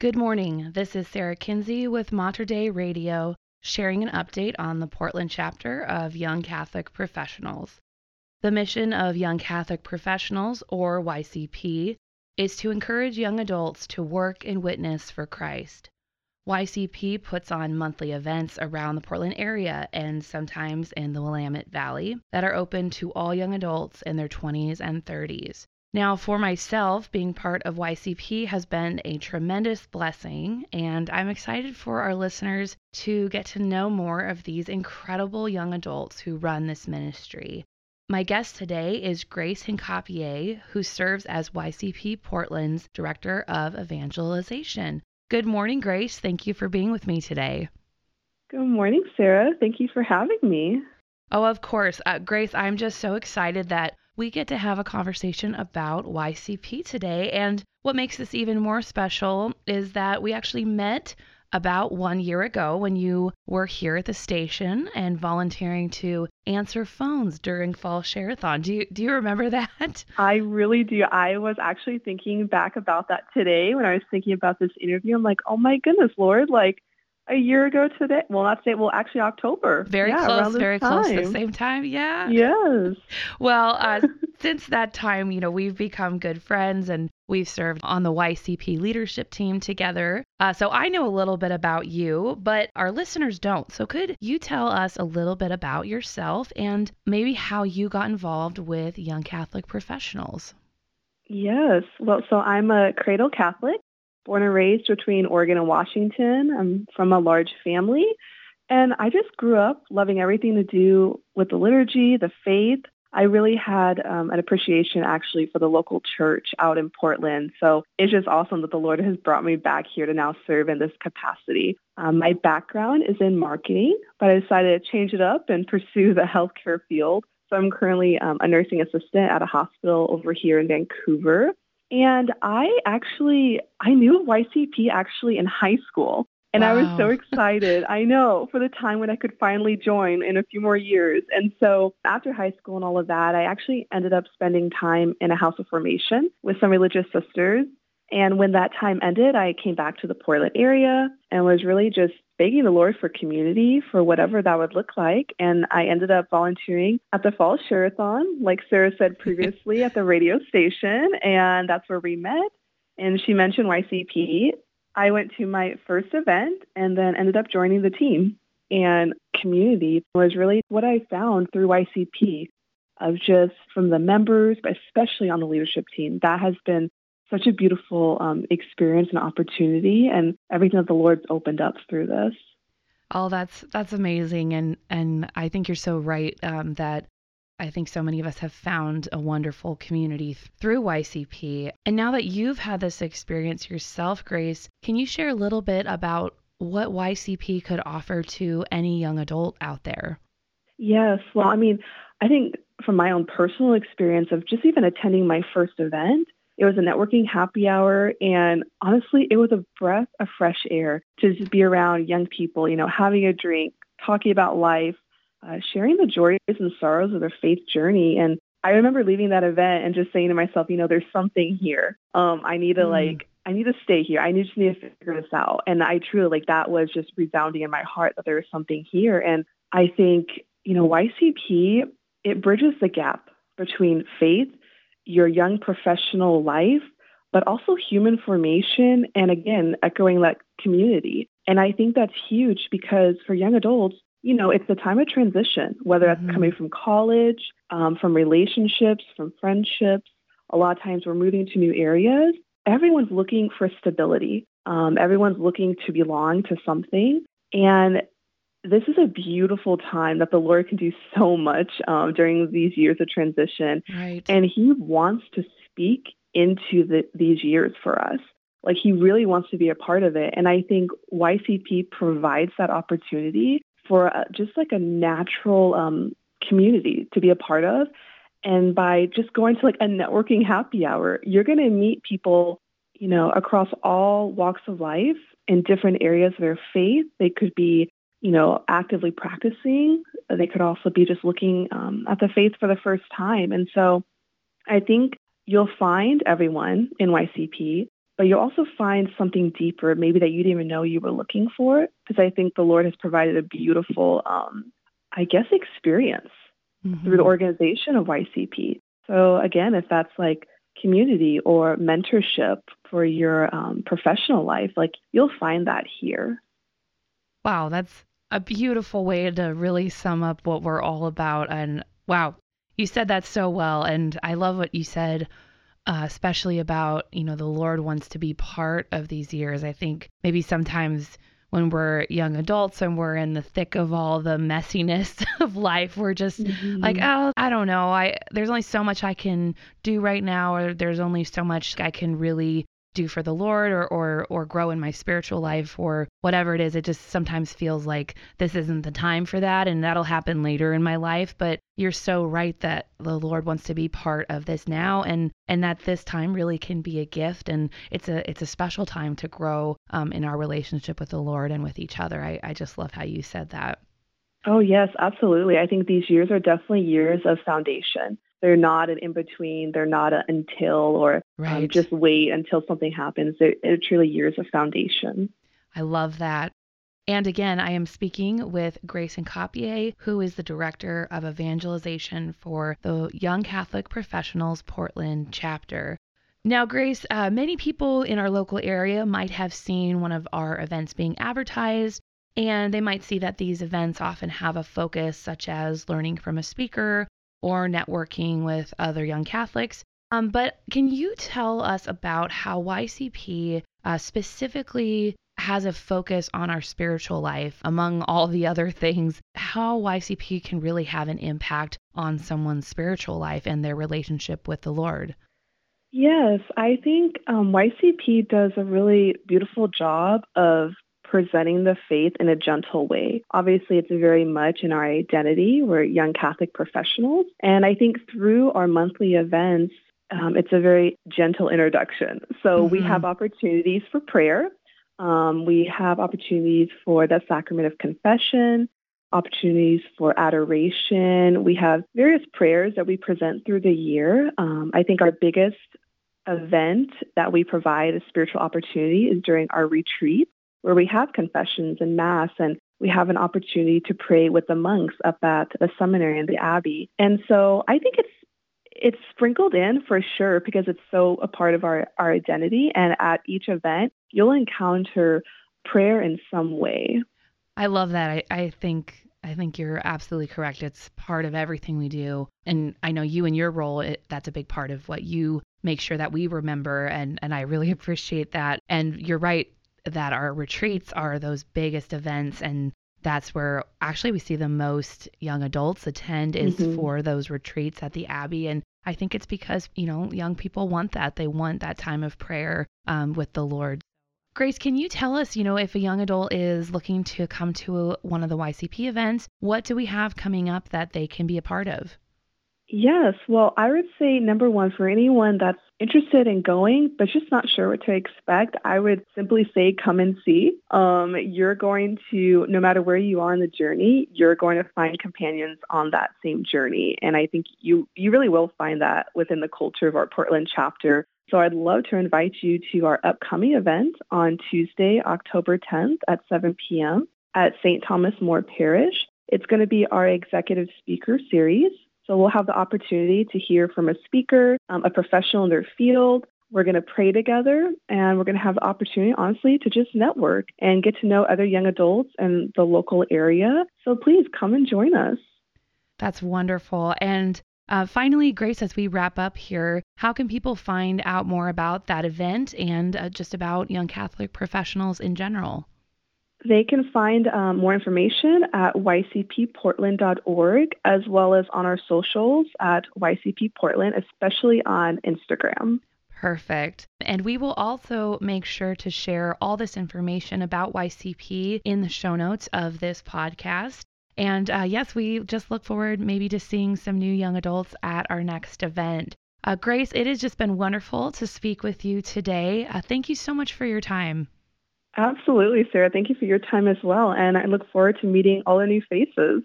Good morning. This is Sarah Kuenzi with Mater Dei Radio, sharing an update on the Portland chapter of Young Catholic Professionals. The mission of Young Catholic Professionals, or YCP, is to encourage young adults to work and witness for Christ. YCP puts on monthly events around the Portland area and sometimes in the Willamette Valley that are open to all young adults in their 20s and 30s. Now, for myself, being part of YCP has been a tremendous blessing, and I'm excited for our listeners to get to know more of these incredible young adults who run this ministry. My guest today is Grace Hincapié, who serves as YCP Portland's Director of Evangelization. Good morning, Grace. Thank you for being with me today. Good morning, Sarah. Thank you for having me. Oh, of course. Uh, Grace, I'm just so excited that we get to have a conversation about YCP today. And what makes this even more special is that we actually met about one year ago when you were here at the station and volunteering to answer phones during Fall Shareathon. Do you do you remember that? I really do. I was actually thinking back about that today when I was thinking about this interview. I'm like, oh my goodness, Lord, like a year ago today. Well, not today. Well, actually, October. Very yeah, close. Very time. close. The same time. Yeah. Yes. Well, uh, since that time, you know, we've become good friends and we've served on the YCP leadership team together. Uh, so I know a little bit about you, but our listeners don't. So could you tell us a little bit about yourself and maybe how you got involved with Young Catholic Professionals? Yes. Well, so I'm a cradle Catholic born and raised between Oregon and Washington. I'm from a large family. And I just grew up loving everything to do with the liturgy, the faith. I really had um, an appreciation actually for the local church out in Portland. So it's just awesome that the Lord has brought me back here to now serve in this capacity. Um, my background is in marketing, but I decided to change it up and pursue the healthcare field. So I'm currently um, a nursing assistant at a hospital over here in Vancouver. And I actually, I knew YCP actually in high school. And wow. I was so excited, I know, for the time when I could finally join in a few more years. And so after high school and all of that, I actually ended up spending time in a house of formation with some religious sisters. And when that time ended, I came back to the Portland area and was really just begging the Lord for community for whatever that would look like. And I ended up volunteering at the Fall Shareathon, like Sarah said previously, at the radio station. And that's where we met. And she mentioned YCP. I went to my first event and then ended up joining the team. And community was really what I found through YCP of just from the members, especially on the leadership team. That has been such a beautiful um, experience and opportunity and everything that the Lord's opened up through this. Oh, that's that's amazing, and and I think you're so right um, that I think so many of us have found a wonderful community through YCP. And now that you've had this experience yourself, Grace, can you share a little bit about what YCP could offer to any young adult out there? Yes. Well, I mean, I think from my own personal experience of just even attending my first event, it was a networking happy hour. And honestly, it was a breath of fresh air to just be around young people, you know, having a drink, talking about life, uh, sharing the joys and sorrows of their faith journey. And I remember leaving that event and just saying to myself, you know, there's something here. Um, I need to mm. like, I need to stay here. I just need to figure this out. And I truly like that was just resounding in my heart that there was something here. And I think, you know, YCP, it bridges the gap between faith your young professional life, but also human formation and again, echoing that community. And I think that's huge because for young adults, you know, it's a time of transition, whether that's mm-hmm. coming from college, um, from relationships, from friendships. A lot of times we're moving to new areas. Everyone's looking for stability. Um, everyone's looking to belong to something. And this is a beautiful time that the Lord can do so much um, during these years of transition. Right. And He wants to speak into the, these years for us. Like He really wants to be a part of it. And I think YCP provides that opportunity for a, just like a natural um, community to be a part of. And by just going to like a networking happy hour, you're going to meet people, you know, across all walks of life in different areas of their faith. They could be you know, actively practicing. They could also be just looking um, at the faith for the first time. And so I think you'll find everyone in YCP, but you'll also find something deeper, maybe that you didn't even know you were looking for. Because I think the Lord has provided a beautiful, um, I guess, experience mm-hmm. through the organization of YCP. So again, if that's like community or mentorship for your um, professional life, like you'll find that here. Wow, that's a beautiful way to really sum up what we're all about. And wow, you said that so well. And I love what you said, uh, especially about, you know, the Lord wants to be part of these years. I think maybe sometimes when we're young adults and we're in the thick of all the messiness of life we're just mm-hmm. like oh i don't know i there's only so much i can do right now or there's only so much i can really do for the Lord or, or or grow in my spiritual life or whatever it is. It just sometimes feels like this isn't the time for that and that'll happen later in my life. But you're so right that the Lord wants to be part of this now and and that this time really can be a gift and it's a it's a special time to grow um, in our relationship with the Lord and with each other. I, I just love how you said that. Oh yes, absolutely. I think these years are definitely years of foundation. They're not an in between. They're not an until or um, right. um, just wait until something happens. They're, they're truly years of foundation. I love that. And again, I am speaking with Grace Hincapie, who is the Director of Evangelization for the Young Catholic Professionals Portland chapter. Now, Grace, uh, many people in our local area might have seen one of our events being advertised, and they might see that these events often have a focus such as learning from a speaker or networking with other young Catholics. Um, but can you tell us about how YCP uh, specifically has a focus on our spiritual life among all the other things, how YCP can really have an impact on someone's spiritual life and their relationship with the Lord? Yes, I think um, YCP does a really beautiful job of presenting the faith in a gentle way. Obviously, it's very much in our identity. We're young Catholic professionals. And I think through our monthly events, um, it's a very gentle introduction. So mm-hmm. we have opportunities for prayer. Um, we have opportunities for the sacrament of confession, opportunities for adoration. We have various prayers that we present through the year. Um, I think our biggest event that we provide a spiritual opportunity is during our retreat where we have confessions and mass and we have an opportunity to pray with the monks up at the seminary and the abbey. And so I think it's it's sprinkled in for sure because it's so a part of our, our identity. And at each event, you'll encounter prayer in some way. I love that. I, I think I think you're absolutely correct. It's part of everything we do. And I know you and your role, it, that's a big part of what you make sure that we remember. And, and I really appreciate that. And you're right that our retreats are those biggest events and that's where actually we see the most young adults attend is mm-hmm. for those retreats at the abbey and i think it's because you know young people want that. They want that time of prayer um, with the lord. Grace can you tell us you know if a young adult is looking to come to a, one of the ycp events what do we have coming up that they can be a part of Yes. Well, I would say number one, for anyone that's interested in going but just not sure what to expect, I would simply say come and see. Um, you're going to, no matter where you are in the journey, you're going to find companions on that same journey. And I think you, you really will find that within the culture of our Portland chapter. So I'd love to invite you to our upcoming event on Tuesday, October 10th at 7 p.m. at St. Thomas More Parish. It's going to be our executive speaker series. So we'll have the opportunity to hear from a speaker, um, a professional in their field. We're going to pray together and we're going to have the opportunity, honestly, to just network and get to know other young adults in the local area. So please come and join us. That's wonderful. And uh, finally, Grace, as we wrap up here, how can people find out more about that event and uh, just about young Catholic professionals in general? They can find um, more information at ycpportland.org as well as on our socials at ycpportland, especially on Instagram. Perfect. And we will also make sure to share all this information about YCP in the show notes of this podcast. And uh, yes, we just look forward maybe to seeing some new young adults at our next event. Uh, Grace, it has just been wonderful to speak with you today. Uh, thank you so much for your time. Absolutely, Sarah. Thank you for your time as well. And I look forward to meeting all the new faces.